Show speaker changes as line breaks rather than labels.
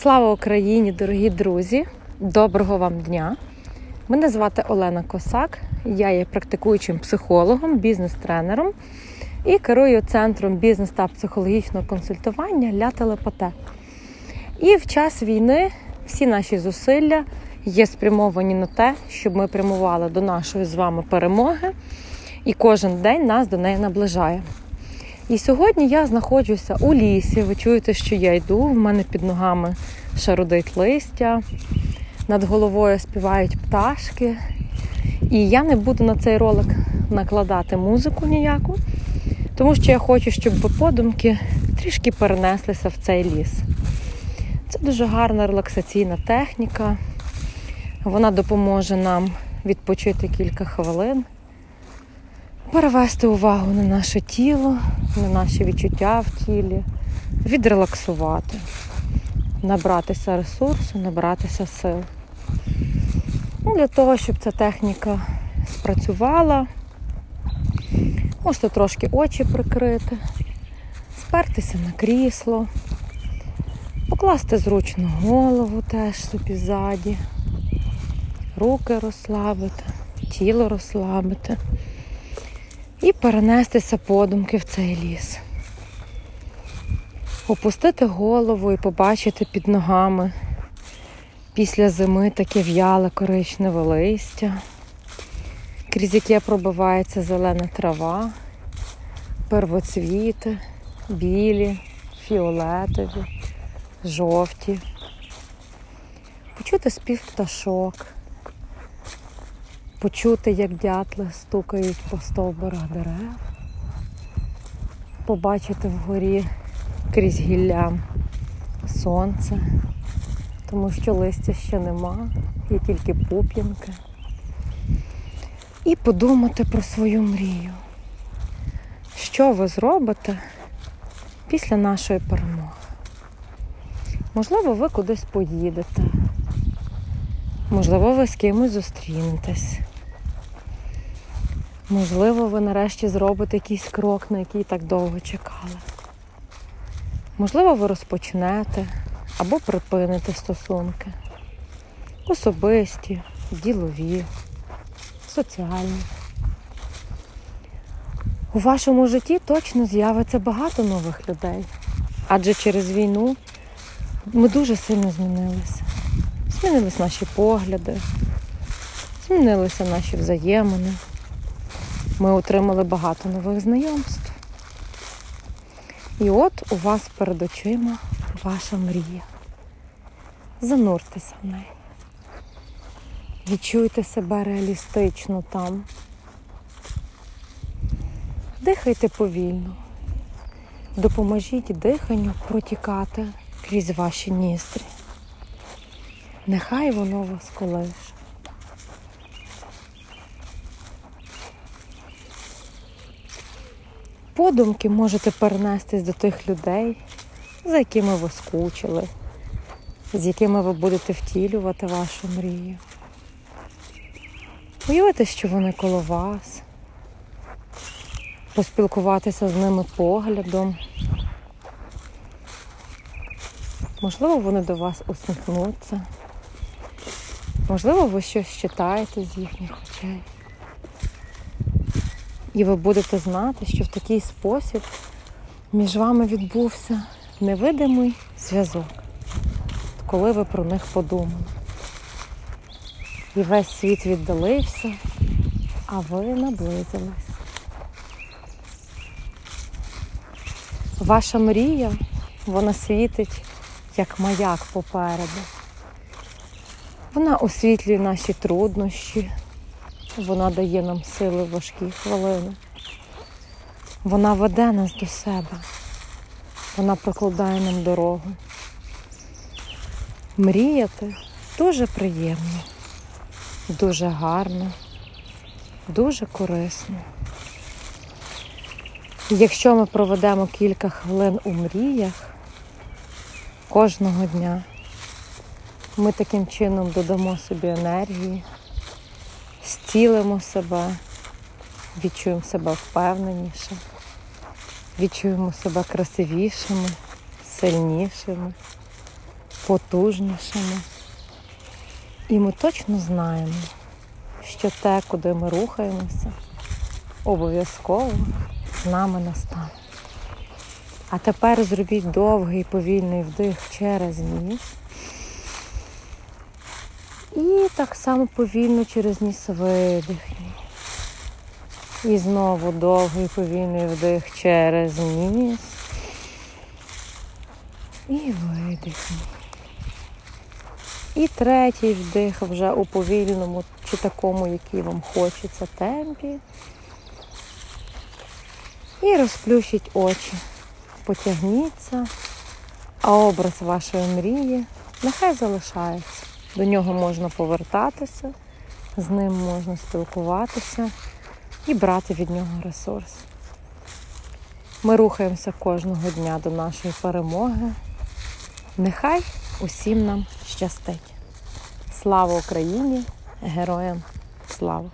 Слава Україні, дорогі друзі! Доброго вам дня! Мене звати Олена Косак, я є практикуючим психологом, бізнес-тренером і керую центром бізнес та психологічного консультування Ля Телепоте. І в час війни всі наші зусилля є спрямовані на те, щоб ми прямували до нашої з вами перемоги, і кожен день нас до неї наближає. І сьогодні я знаходжуся у лісі. Ви чуєте, що я йду. В мене під ногами шарудить листя, над головою співають пташки. І я не буду на цей ролик накладати музику ніяку, тому що я хочу, щоб ви подумки трішки перенеслися в цей ліс. Це дуже гарна релаксаційна техніка. Вона допоможе нам відпочити кілька хвилин перевести увагу на наше тіло, на наші відчуття в тілі, відрелаксувати, набратися ресурсу, набратися сил. Ну, Для того, щоб ця техніка спрацювала, можете трошки очі прикрити, спертися на крісло, покласти зручну голову теж собі ззаді, руки розслабити, тіло розслабити і перенестися подумки в цей ліс. Опустити голову і побачити під ногами після зими таке в'яле коричневе листя, крізь яке пробивається зелена трава, первоцвіти, білі, фіолетові, жовті. Почути спів пташок почути, як дятли стукають по стовбурах дерев, побачити вгорі крізь гілля сонце, тому що листя ще нема, є тільки пуп'янки. І подумати про свою мрію. Що ви зробите після нашої перемоги? Можливо, ви кудись поїдете. Можливо, ви з кимось зустрінетесь. Можливо, ви нарешті зробите якийсь крок, на який так довго чекали. Можливо, ви розпочнете або припините стосунки. Особисті, ділові, соціальні. У вашому житті точно з'явиться багато нових людей. Адже через війну ми дуже сильно змінилися. Змінились наші погляди, змінилися наші взаємини. Ми отримали багато нових знайомств. І от у вас перед очима ваша мрія. Зануртеся в неї. Відчуйте себе реалістично там. Дихайте повільно. Допоможіть диханню протікати крізь ваші ністрі. Нехай воно вас колише. Подумки можете перенестись до тих людей, за якими ви скучили, з якими ви будете втілювати вашу мрію. Уявити, що вони коло вас, поспілкуватися з ними поглядом. Можливо, вони до вас усміхнуться. Можливо, ви щось читаєте з їхніх очей. І ви будете знати, що в такий спосіб між вами відбувся невидимий зв'язок, коли ви про них подумали. І весь світ віддалився, а ви наблизились. Ваша мрія, вона світить як маяк попереду. Вона освітлює наші труднощі, вона дає нам сили в важкі хвилини. Вона веде нас до себе, вона прокладає нам дорогу. Мріяти дуже приємно, дуже гарно, дуже корисно. Якщо ми проведемо кілька хвилин у мріях кожного дня, ми таким чином додамо собі енергії, зцілимо себе, відчуємо себе впевненіше, відчуємо себе красивішими, сильнішими, потужнішими. І ми точно знаємо, що те, куди ми рухаємося, обов'язково з нами настане. А тепер зробіть довгий повільний вдих через ніс. І так само повільно через ніс видихніть. І знову довгий повільний вдих через ніс. І видихніть. І третій вдих вже у повільному чи такому, який вам хочеться темпі. І розплющіть очі. Потягніться, а образ вашої мрії нехай залишається. До нього можна повертатися, з ним можна спілкуватися і брати від нього ресурс. Ми рухаємося кожного дня до нашої перемоги. Нехай усім нам щастить. Слава Україні! Героям слава!